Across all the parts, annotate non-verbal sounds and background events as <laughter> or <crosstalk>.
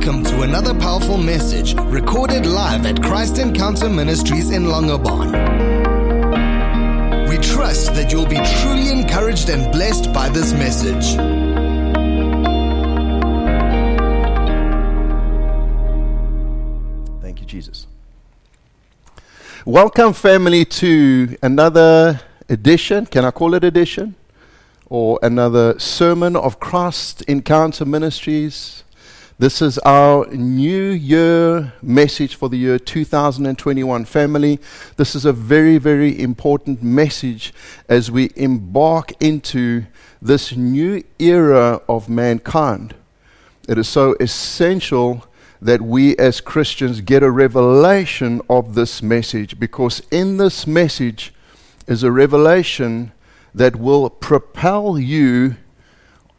Welcome to another powerful message recorded live at Christ Encounter Ministries in Longabon. We trust that you'll be truly encouraged and blessed by this message. Thank you, Jesus. Welcome, family, to another edition. Can I call it edition? Or another sermon of Christ Encounter Ministries. This is our new year message for the year 2021. Family, this is a very, very important message as we embark into this new era of mankind. It is so essential that we as Christians get a revelation of this message because in this message is a revelation that will propel you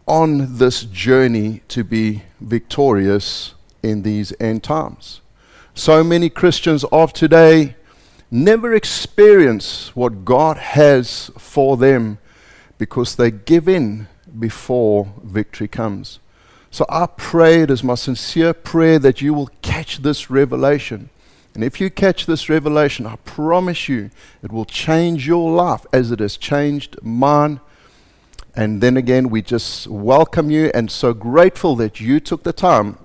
on this journey to be victorious in these end times. So many Christians of today never experience what God has for them because they give in before victory comes. So I pray, it is my sincere prayer that you will catch this revelation. And if you catch this revelation, I promise you it will change your life as it has changed mine and then again, we just welcome you and so grateful that you took the time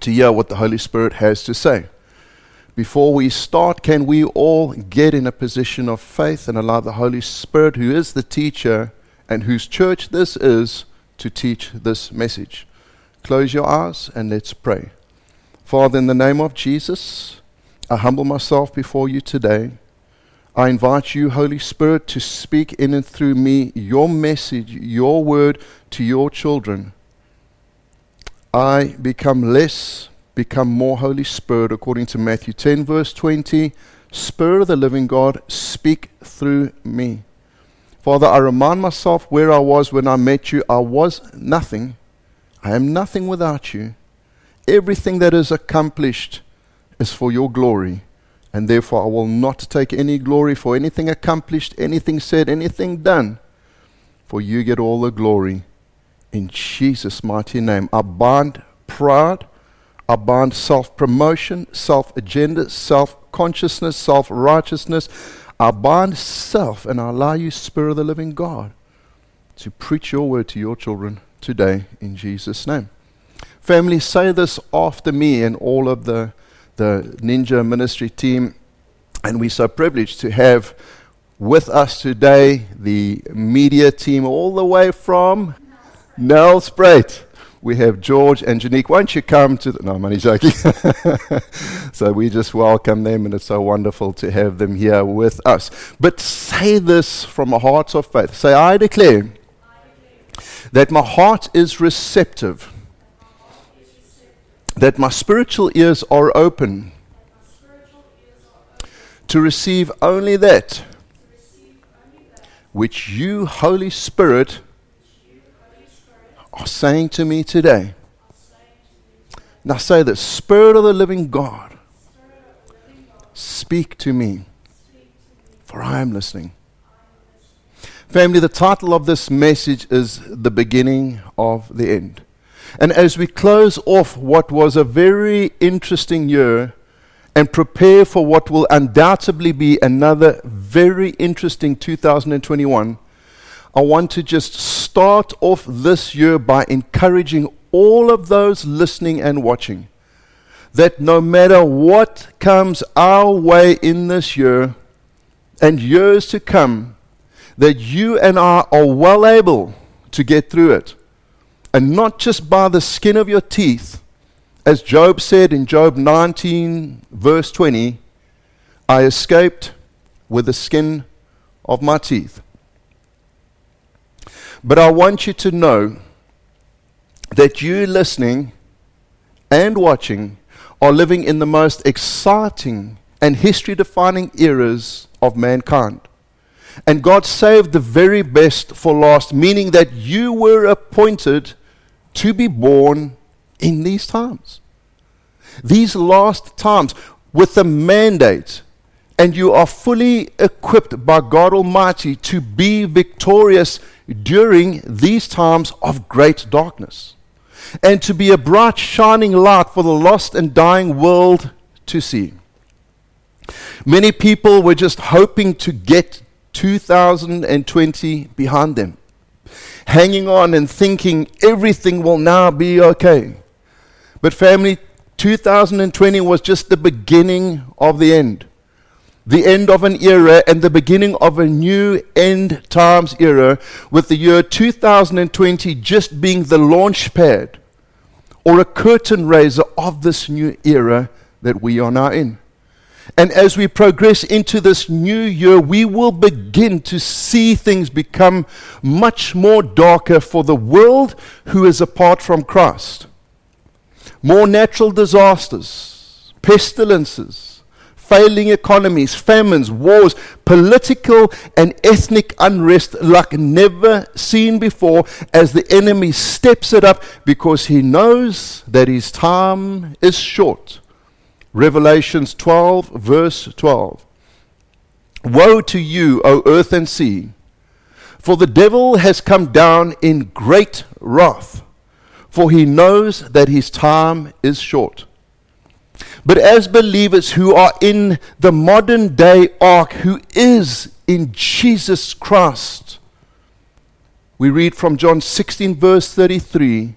to hear what the Holy Spirit has to say. Before we start, can we all get in a position of faith and allow the Holy Spirit, who is the teacher and whose church this is, to teach this message? Close your eyes and let's pray. Father, in the name of Jesus, I humble myself before you today. I invite you, Holy Spirit, to speak in and through me your message, your word to your children. I become less, become more Holy Spirit, according to Matthew 10, verse 20. Spirit of the living God, speak through me. Father, I remind myself where I was when I met you. I was nothing. I am nothing without you. Everything that is accomplished is for your glory and therefore I will not take any glory for anything accomplished, anything said, anything done, for you get all the glory. In Jesus' mighty name, I bind pride, I bind self promotion, self agenda, self consciousness, self righteousness. I bind self and I allow you, Spirit of the living God, to preach your word to your children today in Jesus' name. Family, say this after me and all of the the Ninja Ministry team, and we're so privileged to have with us today the media team all the way from Nelspruit. We have George and Janique. Won't you come to the. No, I'm only joking. <laughs> so we just welcome them, and it's so wonderful to have them here with us. But say this from a heart of faith. Say, I declare, I declare. that my heart is receptive that my spiritual ears are open to receive only that which you, Holy Spirit, are saying to me today. Now say this Spirit of the living God, speak to me, for I am listening. Family, the title of this message is The Beginning of the End. And as we close off what was a very interesting year and prepare for what will undoubtedly be another very interesting 2021, I want to just start off this year by encouraging all of those listening and watching that no matter what comes our way in this year and years to come, that you and I are well able to get through it and not just by the skin of your teeth. As Job said in Job 19, verse 20, I escaped with the skin of my teeth. But I want you to know that you listening and watching are living in the most exciting and history defining eras of mankind. And God saved the very best for last, meaning that you were appointed to be born in these times. These last times, with the mandate, and you are fully equipped by God Almighty to be victorious during these times of great darkness. and to be a bright, shining light for the lost and dying world to see. Many people were just hoping to get 2020 behind them, hanging on and thinking everything will now be okay. But, family, 2020 was just the beginning of the end. The end of an era and the beginning of a new end times era, with the year 2020 just being the launch pad or a curtain raiser of this new era that we are now in. And as we progress into this new year, we will begin to see things become much more darker for the world who is apart from Christ. More natural disasters, pestilences, failing economies, famines, wars, political and ethnic unrest like never seen before as the enemy steps it up because he knows that his time is short. Revelations 12, verse 12. Woe to you, O earth and sea, for the devil has come down in great wrath, for he knows that his time is short. But as believers who are in the modern day ark, who is in Jesus Christ, we read from John 16, verse 33.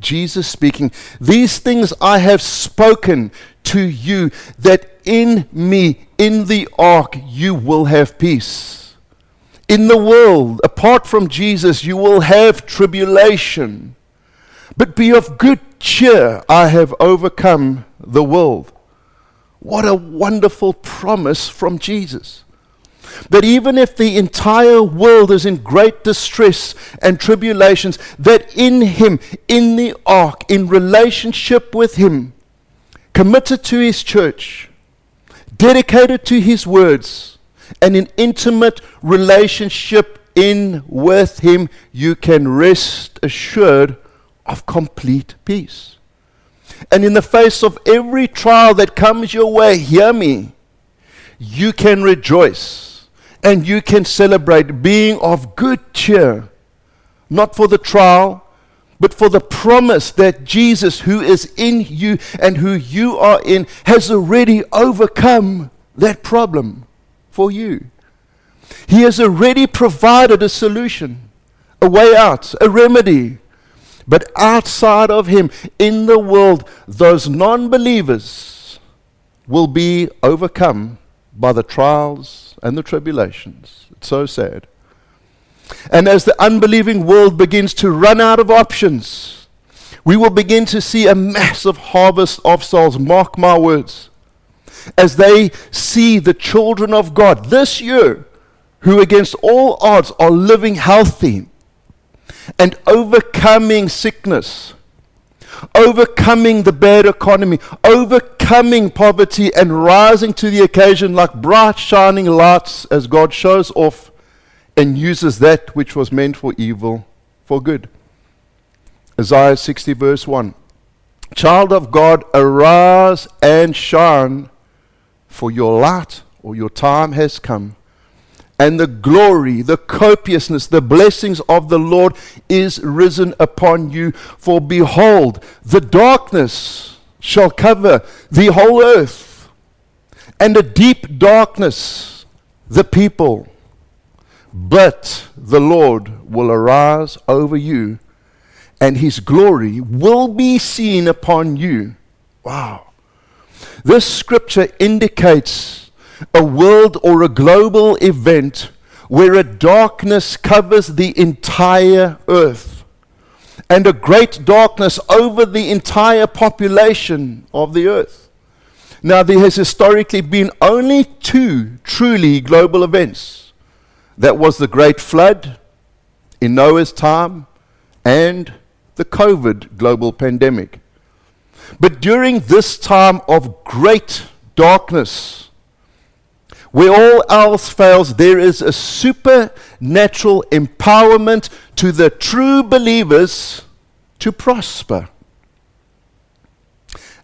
Jesus speaking, These things I have spoken to you, that in me, in the ark, you will have peace. In the world, apart from Jesus, you will have tribulation. But be of good cheer, I have overcome the world. What a wonderful promise from Jesus. That even if the entire world is in great distress and tribulations, that in Him, in the ark, in relationship with Him, committed to His church, dedicated to His words, and in intimate relationship in with Him, you can rest assured of complete peace. And in the face of every trial that comes your way, hear me, you can rejoice and you can celebrate being of good cheer, not for the trial, but for the promise that Jesus, who is in you and who you are in, has already overcome that problem for you. He has already provided a solution, a way out, a remedy. But outside of Him, in the world, those non believers will be overcome by the trials and the tribulations. It's so sad. And as the unbelieving world begins to run out of options, we will begin to see a massive harvest of souls. Mark my words. As they see the children of God this year, who against all odds are living healthy and overcoming sickness, overcoming the bad economy, overcoming poverty, and rising to the occasion like bright shining lights as God shows off and uses that which was meant for evil for good. Isaiah 60, verse 1. Child of God, arise and shine, for your light or your time has come. And the glory, the copiousness, the blessings of the Lord is risen upon you. For behold, the darkness shall cover the whole earth, and a deep darkness the people but the Lord will arise over you, and his glory will be seen upon you. Wow. This scripture indicates a world or a global event where a darkness covers the entire earth and a great darkness over the entire population of the earth. Now, there has historically been only two truly global events that was the great flood in Noah's time and the COVID global pandemic. But during this time of great darkness, where all else fails, there is a supernatural empowerment to the true believers to prosper.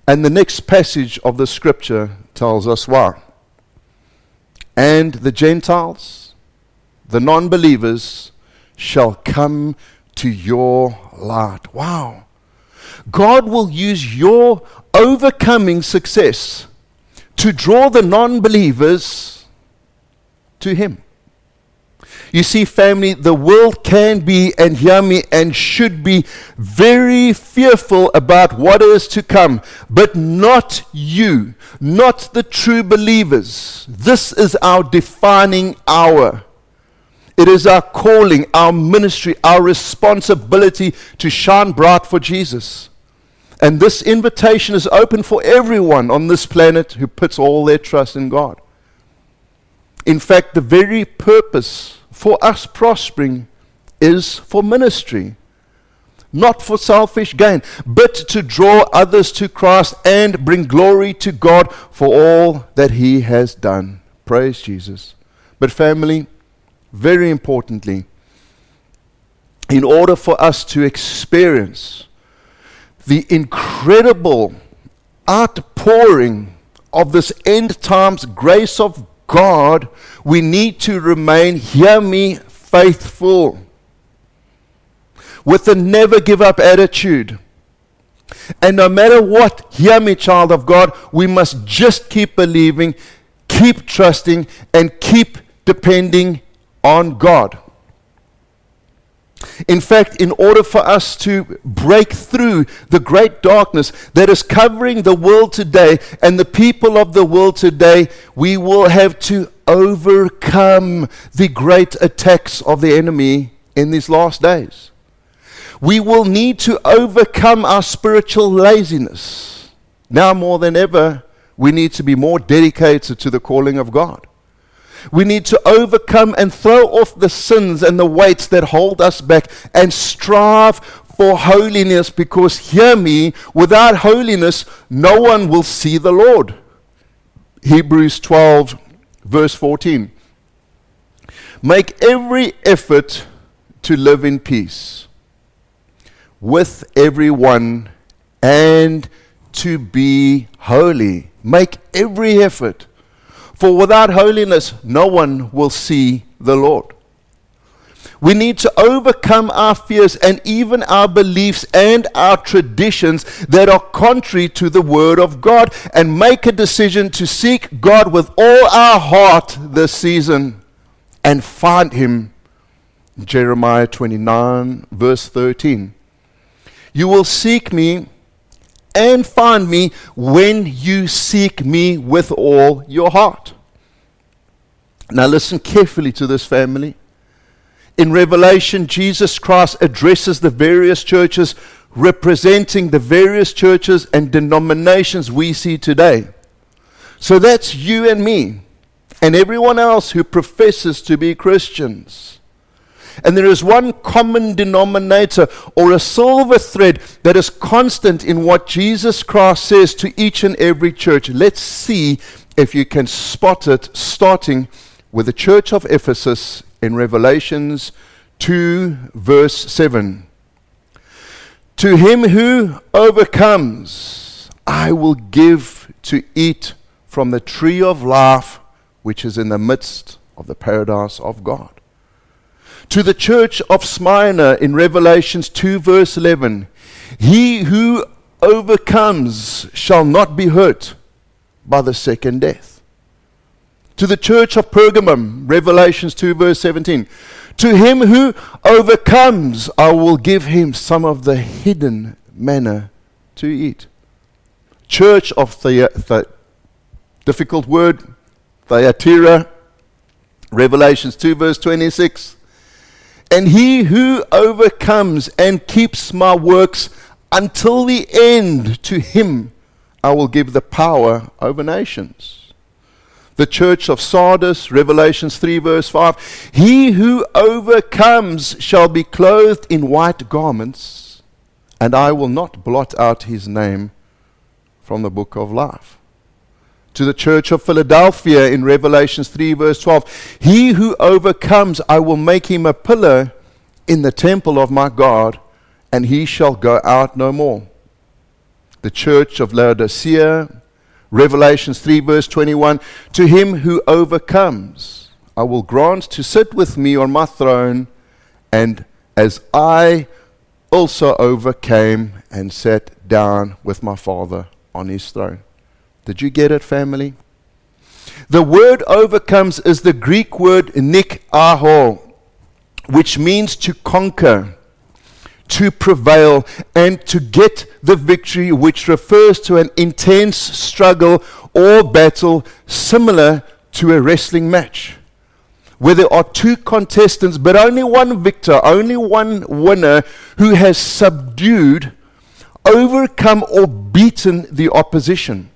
And the next passage of the scripture tells us why. And the Gentiles, the non believers shall come to your light. Wow. God will use your overcoming success to draw the non believers to Him. You see, family, the world can be, and hear me, and should be very fearful about what is to come, but not you, not the true believers. This is our defining hour. It is our calling, our ministry, our responsibility to shine bright for Jesus. And this invitation is open for everyone on this planet who puts all their trust in God. In fact, the very purpose for us prospering is for ministry, not for selfish gain, but to draw others to Christ and bring glory to God for all that He has done. Praise Jesus. But, family, very importantly, in order for us to experience the incredible outpouring of this end times grace of God, we need to remain, hear me, faithful with a never give up attitude. And no matter what, hear me, child of God, we must just keep believing, keep trusting, and keep depending on God. In fact, in order for us to break through the great darkness that is covering the world today and the people of the world today, we will have to overcome the great attacks of the enemy in these last days. We will need to overcome our spiritual laziness. Now more than ever, we need to be more dedicated to the calling of God. We need to overcome and throw off the sins and the weights that hold us back and strive for holiness because, hear me, without holiness, no one will see the Lord. Hebrews 12, verse 14. Make every effort to live in peace with everyone and to be holy. Make every effort. For without holiness, no one will see the Lord. We need to overcome our fears and even our beliefs and our traditions that are contrary to the Word of God and make a decision to seek God with all our heart this season and find Him. Jeremiah 29, verse 13. You will seek me and find me when you seek me with all your heart. Now, listen carefully to this family. In Revelation, Jesus Christ addresses the various churches representing the various churches and denominations we see today. So that's you and me, and everyone else who professes to be Christians. And there is one common denominator or a silver thread that is constant in what Jesus Christ says to each and every church. Let's see if you can spot it starting with the church of Ephesus in Revelations 2, verse 7. To him who overcomes, I will give to eat from the tree of life which is in the midst of the paradise of God to the church of Smyrna in Revelations 2, verse 11 He who overcomes shall not be hurt by the second death. To the church of Pergamum, Revelations 2, verse 17 To him who overcomes, I will give him some of the hidden manna to eat. Church of the, uh, the difficult word, Thyatira, Revelations 2, verse 26. And he who overcomes and keeps my works until the end, to him I will give the power over nations. The church of Sardis, Revelations 3, verse 5 He who overcomes shall be clothed in white garments, and I will not blot out his name from the book of life to the church of Philadelphia in Revelations 3, verse 12 He who overcomes, I will make him a pillar in the temple of my God, and he shall go out no more. The church of Laodicea, Revelations 3, verse 21 To him who overcomes, I will grant to sit with me on my throne, and as I also overcame and sat down with my Father on his throne. Did you get it, family? The word overcomes is the Greek word nikao, which means to conquer, to prevail, and to get the victory, which refers to an intense struggle or battle similar to a wrestling match where there are two contestants, but only one victor, only one winner who has subdued, overcome, or beaten the opposition.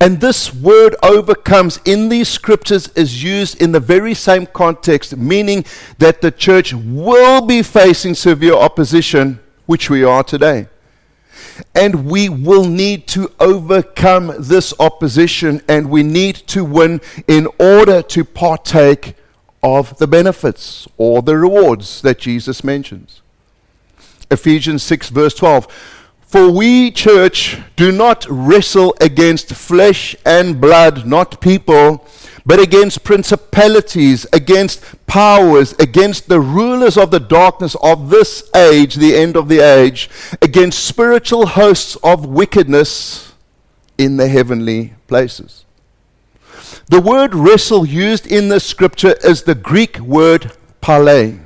And this word overcomes in these scriptures is used in the very same context, meaning that the church will be facing severe opposition, which we are today. And we will need to overcome this opposition and we need to win in order to partake of the benefits or the rewards that Jesus mentions. Ephesians 6, verse 12. For we, church, do not wrestle against flesh and blood, not people, but against principalities, against powers, against the rulers of the darkness of this age, the end of the age, against spiritual hosts of wickedness in the heavenly places. The word wrestle used in the scripture is the Greek word pale.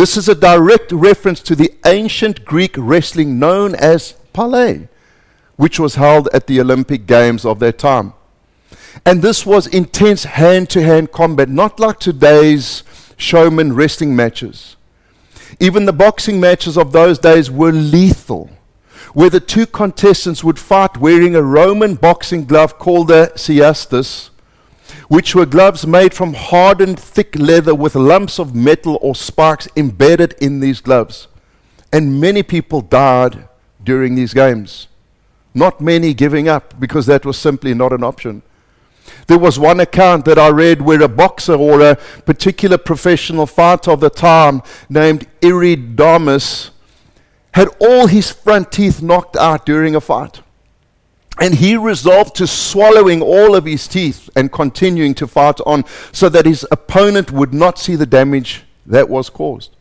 This is a direct reference to the ancient Greek wrestling known as Pele, which was held at the Olympic Games of their time. And this was intense hand to hand combat, not like today's showman wrestling matches. Even the boxing matches of those days were lethal, where the two contestants would fight wearing a Roman boxing glove called a cestus which were gloves made from hardened thick leather with lumps of metal or sparks embedded in these gloves. And many people died during these games. Not many giving up because that was simply not an option. There was one account that I read where a boxer or a particular professional fighter of the time named Eurydamas had all his front teeth knocked out during a fight. And he resolved to swallowing all of his teeth and continuing to fight on so that his opponent would not see the damage that was caused.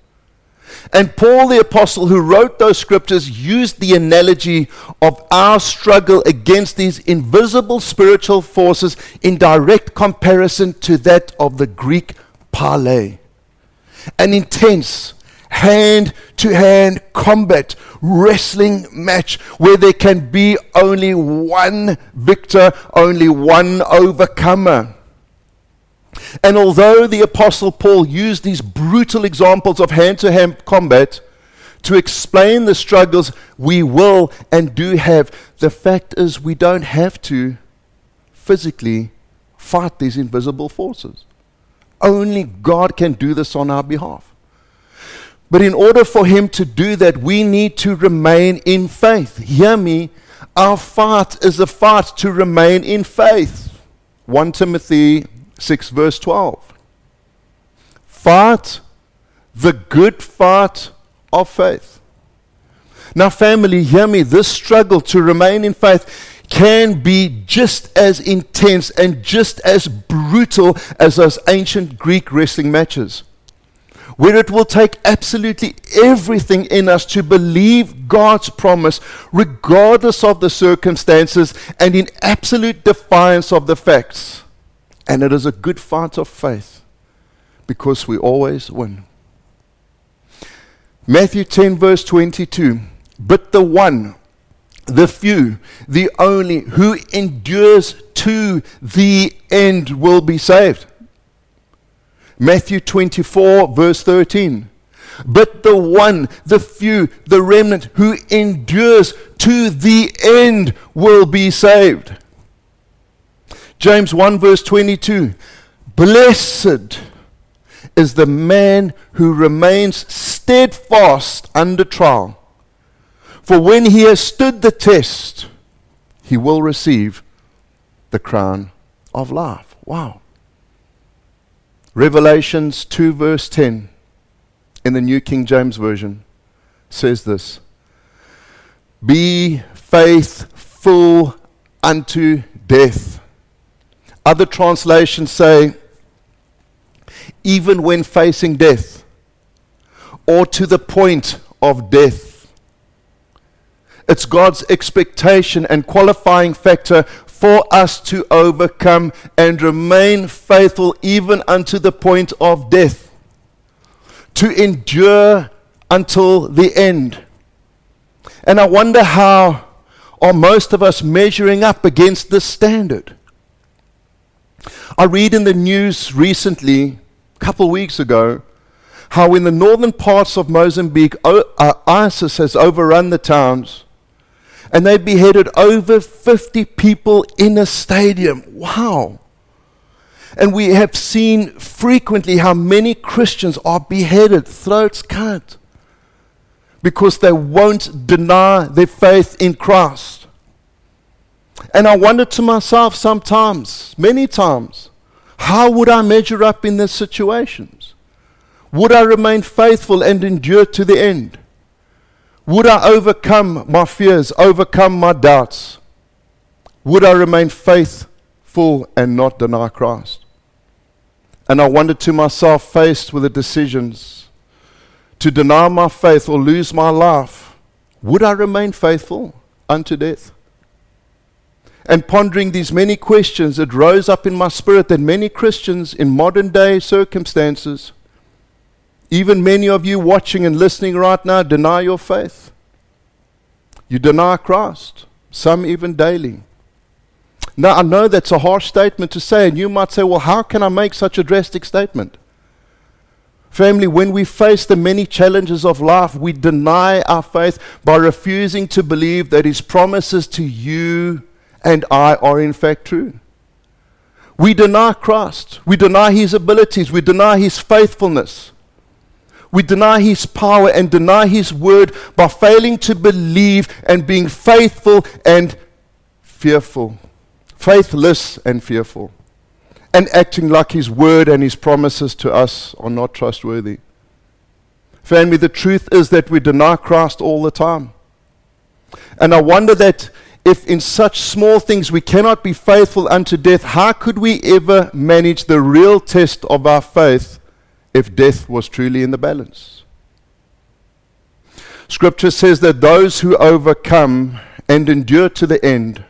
And Paul the Apostle, who wrote those scriptures, used the analogy of our struggle against these invisible spiritual forces in direct comparison to that of the Greek pale. An intense, hand to hand combat, wrestling match where there can be only one victor, only one overcomer. And although the Apostle Paul used these brutal examples of hand to hand combat to explain the struggles we will and do have, the fact is we don't have to physically fight these invisible forces. Only God can do this on our behalf. But in order for him to do that, we need to remain in faith. Hear me. Our fight is a fight to remain in faith. 1 Timothy 6, verse 12. Fight the good fight of faith. Now, family, hear me. This struggle to remain in faith can be just as intense and just as brutal as those ancient Greek wrestling matches where it will take absolutely everything in us to believe God's promise, regardless of the circumstances and in absolute defiance of the facts. And it is a good fight of faith because we always win. Matthew 10, verse 22. But the one, the few, the only who endures to the end will be saved. Matthew 24, verse 13. But the one, the few, the remnant who endures to the end will be saved. James 1, verse 22. Blessed is the man who remains steadfast under trial. For when he has stood the test, he will receive the crown of life. Wow. Revelations 2, verse 10 in the New King James Version says this Be faithful unto death. Other translations say, even when facing death, or to the point of death. It's God's expectation and qualifying factor for us to overcome and remain faithful even unto the point of death, to endure until the end. And I wonder how are most of us measuring up against this standard? I read in the news recently, a couple of weeks ago, how in the northern parts of Mozambique, uh, ISIS has overrun the towns and they beheaded over 50 people in a stadium. Wow. And we have seen frequently how many Christians are beheaded, throats cut, because they won't deny their faith in Christ. And I wonder to myself sometimes, many times, how would I measure up in these situations? Would I remain faithful and endure to the end? Would I overcome my fears, overcome my doubts? Would I remain faithful and not deny Christ? And I wondered to myself, faced with the decisions to deny my faith or lose my life, would I remain faithful unto death? And pondering these many questions, it rose up in my spirit that many Christians in modern day circumstances even many of you watching and listening right now deny your faith. You deny Christ, some even daily. Now, I know that's a harsh statement to say, and you might say, well, how can I make such a drastic statement? Family, when we face the many challenges of life, we deny our faith by refusing to believe that His promises to you and I are in fact true. We deny Christ. We deny His abilities. We deny His faithfulness. We deny his power and deny his word by failing to believe and being faithful and fearful. Faithless and fearful. And acting like his word and his promises to us are not trustworthy. Family, the truth is that we deny Christ all the time. And I wonder that if in such small things we cannot be faithful unto death, how could we ever manage the real test of our faith if death was truly in the balance. Scripture says that those who overcome and endure to the end,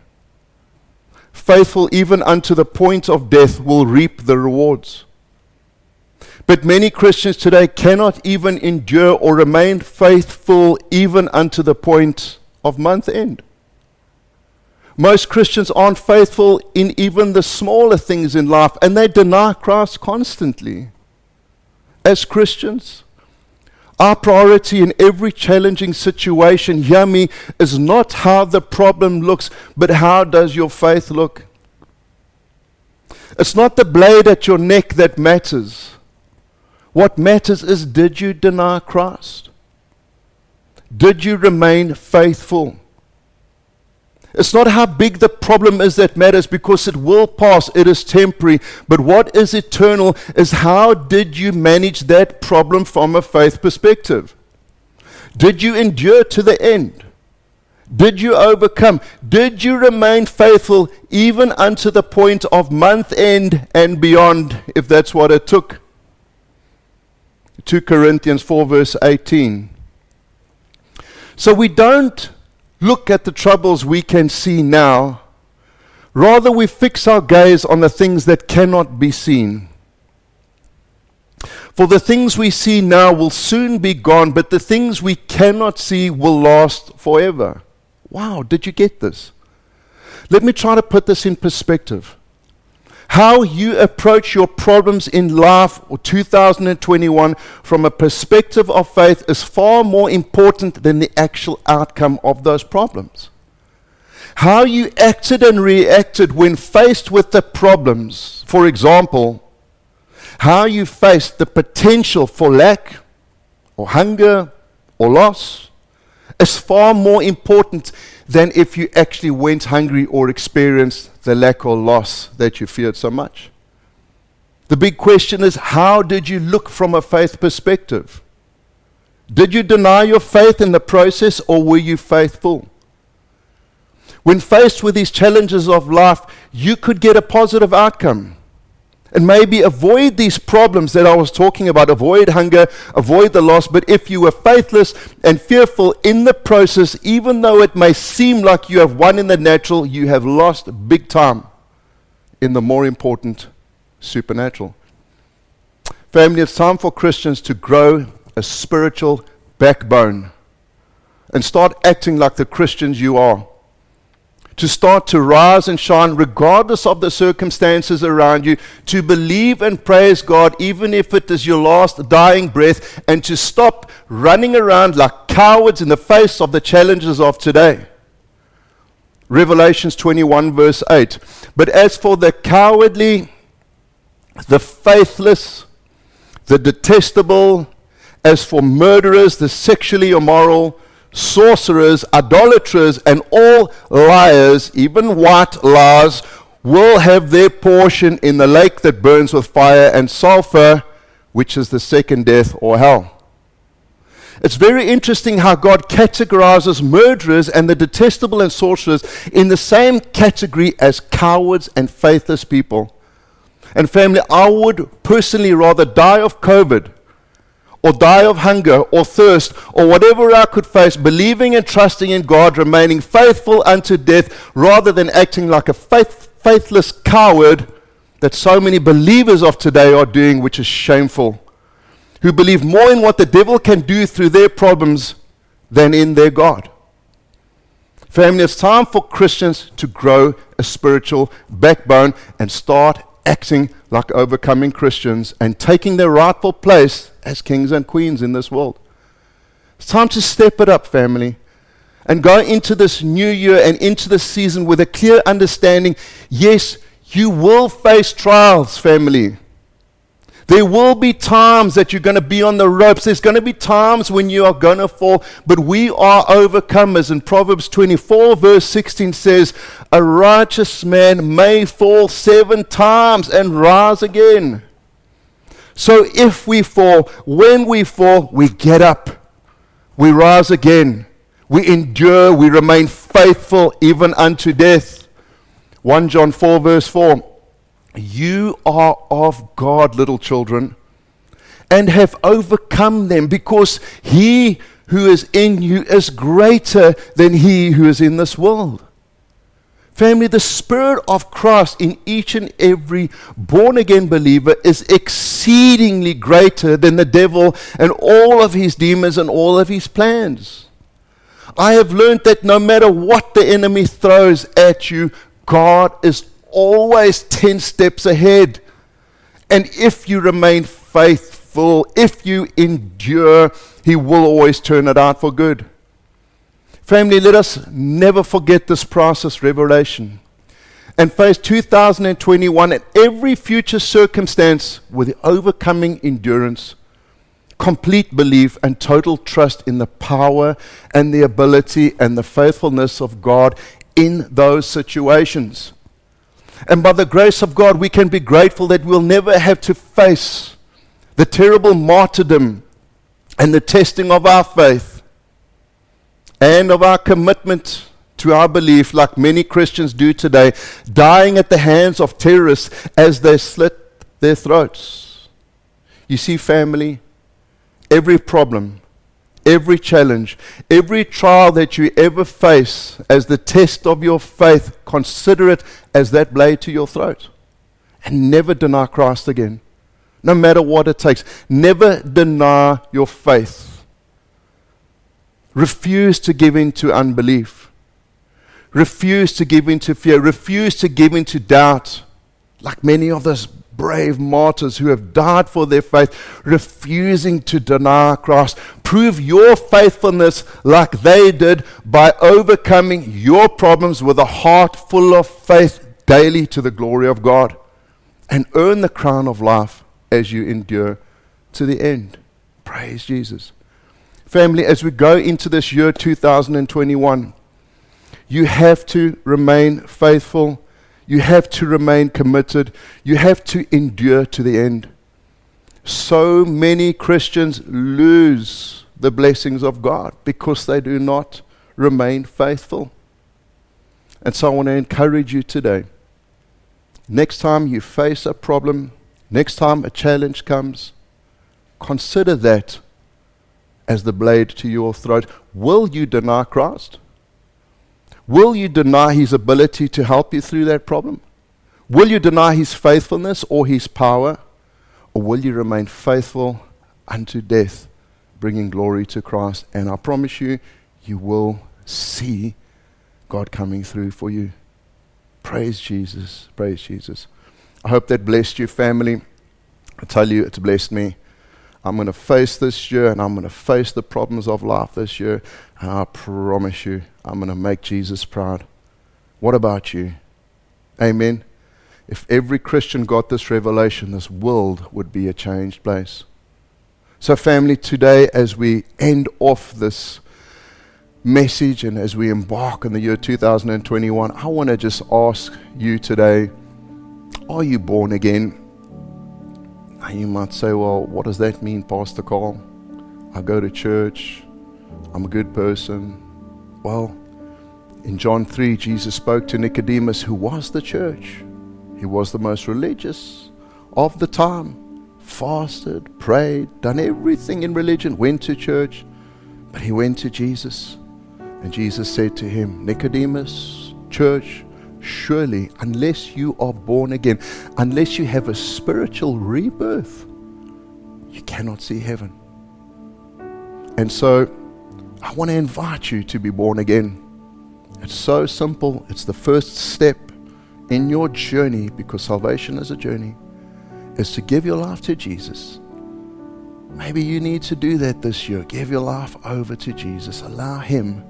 faithful even unto the point of death, will reap the rewards. But many Christians today cannot even endure or remain faithful even unto the point of month end. Most Christians aren't faithful in even the smaller things in life, and they deny Christ constantly as Christians. Our priority in every challenging situation, hear me, is not how the problem looks, but how does your faith look? It's not the blade at your neck that matters. What matters is did you deny Christ? Did you remain faithful? It's not how big the problem is that matters because it will pass, it is temporary. But what is eternal is how did you manage that problem from a faith perspective? Did you endure to the end? Did you overcome? Did you remain faithful even unto the point of month end and beyond, if that's what it took? 2 Corinthians 4, verse 18. So we don't look at the troubles we can see now. Rather, we fix our gaze on the things that cannot be seen. For the things we see now will soon be gone, but the things we cannot see will last forever. Wow, did you get this? Let me try to put this in perspective. How you approach your problems in life or 2021 from a perspective of faith is far more important than the actual outcome of those problems. How you acted and reacted when faced with the problems, for example, how you faced the potential for lack or hunger or loss, is far more important than if you actually went hungry or experienced the lack or loss that you feared so much. The big question is how did you look from a faith perspective? Did you deny your faith in the process or were you faithful? When faced with these challenges of life, you could get a positive outcome. And maybe avoid these problems that I was talking about. Avoid hunger, avoid the loss. But if you were faithless and fearful in the process, even though it may seem like you have won in the natural, you have lost big time in the more important supernatural. Family, it's time for Christians to grow a spiritual backbone and start acting like the Christians you are to start to rise and shine regardless of the circumstances around you, to believe and praise God even if it is your last dying breath, and to stop running around like cowards in the face of the challenges of today. Revelations 21, verse 8. But as for the cowardly, the faithless, the detestable, as for murderers, the sexually immoral, sorcerers, idolaters, and all liars, even white liars, will have their portion in the lake that burns with fire and sulfur, which is the second death or hell. It's very interesting how God categorizes murderers and the detestable and sorcerers in the same category as cowards and faithless people. And family, I would personally rather die of COVID or die of hunger or thirst or whatever I could face, believing and trusting in God, remaining faithful unto death, rather than acting like a faith, faithless coward that so many believers of today are doing, which is shameful. Who believe more in what the devil can do through their problems than in their God. Family, it's time for Christians to grow a spiritual backbone and start acting like overcoming Christians and taking their rightful place as kings and queens in this world. It's time to step it up, family, and go into this new year and into this season with a clear understanding yes, you will face trials, family. There will be times that you're going to be on the ropes. There's going to be times when you are going to fall, but we are overcomers. And Proverbs 24, verse 16 says, A righteous man may fall seven times and rise again. So if we fall, when we fall, we get up, we rise again, we endure, we remain faithful even unto death. 1 John 4, verse 4. You are of God, little children, and have overcome them, because he who is in you is greater than he who is in this world. Family, the Spirit of Christ in each and every born again believer is exceedingly greater than the devil and all of his demons and all of his plans. I have learned that no matter what the enemy throws at you, God is always 10 steps ahead. And if you remain faithful, if you endure, He will always turn it out for good. Family, let us never forget this process, revelation, and face 2021 and every future circumstance with overcoming endurance, complete belief, and total trust in the power and the ability and the faithfulness of God in those situations. And by the grace of God, we can be grateful that we'll never have to face the terrible martyrdom and the testing of our faith and of our commitment to our belief, like many Christians do today, dying at the hands of terrorists as they slit their throats. You see, family, every problem every challenge, every trial that you ever face as the test of your faith, consider it as that blade to your throat. And never deny Christ again, no matter what it takes. Never deny your faith. Refuse to give in to unbelief. Refuse to give in to fear. Refuse to give in to doubt, like many of us brave martyrs who have died for their faith, refusing to deny Christ. Prove your faithfulness like they did by overcoming your problems with a heart full of faith daily to the glory of God. And earn the crown of life as you endure to the end. Praise Jesus. Family, as we go into this year 2021, you have to remain faithful you have to remain committed. You have to endure to the end. So many Christians lose the blessings of God because they do not remain faithful. And so I want to encourage you today. Next time you face a problem, Next time a challenge comes, consider that as the blade to your throat. Will you deny Christ? Will you deny his ability to help you through that problem? Will you deny his faithfulness or his power? Or will you remain faithful unto death, bringing glory to Christ? And I promise you, you will see God coming through for you. Praise Jesus. Praise Jesus. I hope that blessed you, family. I tell you, it's blessed me. I'm going to face this year and I'm going to face the problems of life this year. And I promise you, I'm going to make Jesus proud. What about you? Amen. If every Christian got this revelation, this world would be a changed place. So, family, today, as we end off this message and as we embark on the year 2021, I want to just ask you today are you born again? you might say, well, what does that mean, Pastor Carl? I go to church, I'm a good person. Well, in John 3, Jesus spoke to Nicodemus, who was the church. He was the most religious of the time, fasted, prayed, done everything in religion, went to church, but he went to Jesus. And Jesus said to him, Nicodemus, church, surely, unless you are born again, unless you have a spiritual rebirth, you cannot see heaven. And so, I want to invite you to be born again. It's so simple. It's the first step in your journey because salvation is a journey, is to give your life to Jesus. Maybe you need to do that this year. Give your life over to Jesus. Allow Him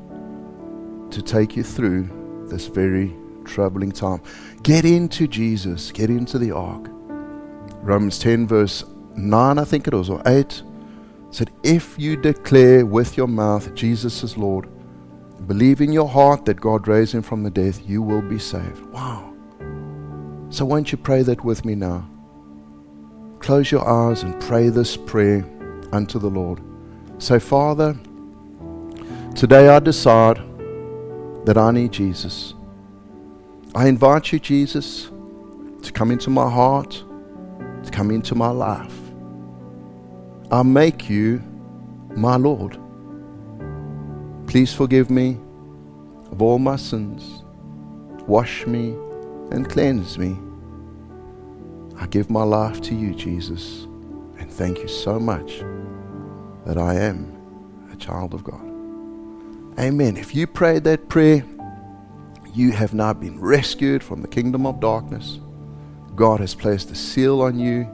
to take you through this very troubling time. Get into Jesus, get into the ark. Romans 10, verse 9, I think it was, or 8, said, If you declare with your mouth Jesus is Lord, believe in your heart that God raised him from the dead, you will be saved. Wow. So, won't you pray that with me now? Close your eyes and pray this prayer unto the Lord. Say, Father, today I decide that I need Jesus. I invite you, Jesus, to come into my heart, to come into my life. I make you my Lord. Please forgive me of all my sins. Wash me and cleanse me. I give my life to you, Jesus, and thank you so much that I am a child of God. Amen. If you prayed that prayer, you have now been rescued from the kingdom of darkness. God has placed a seal on you,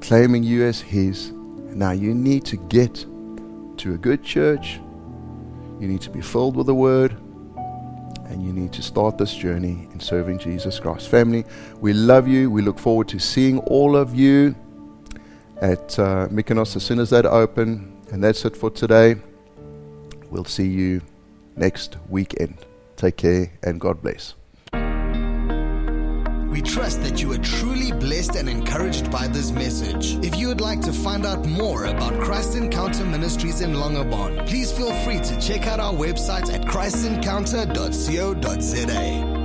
claiming you as His. Now you need to get to a good church. You need to be filled with the Word. And you need to start this journey in serving Jesus Christ. Family, we love you. We look forward to seeing all of you at uh, Mykonos as soon as that open. And that's it for today. We'll see you next weekend. Take care and God bless. We trust that you are truly blessed and encouraged by this message. If you would like to find out more about Christ Encounter Ministries in Langebaan, please feel free to check out our website at christencounter.co.za.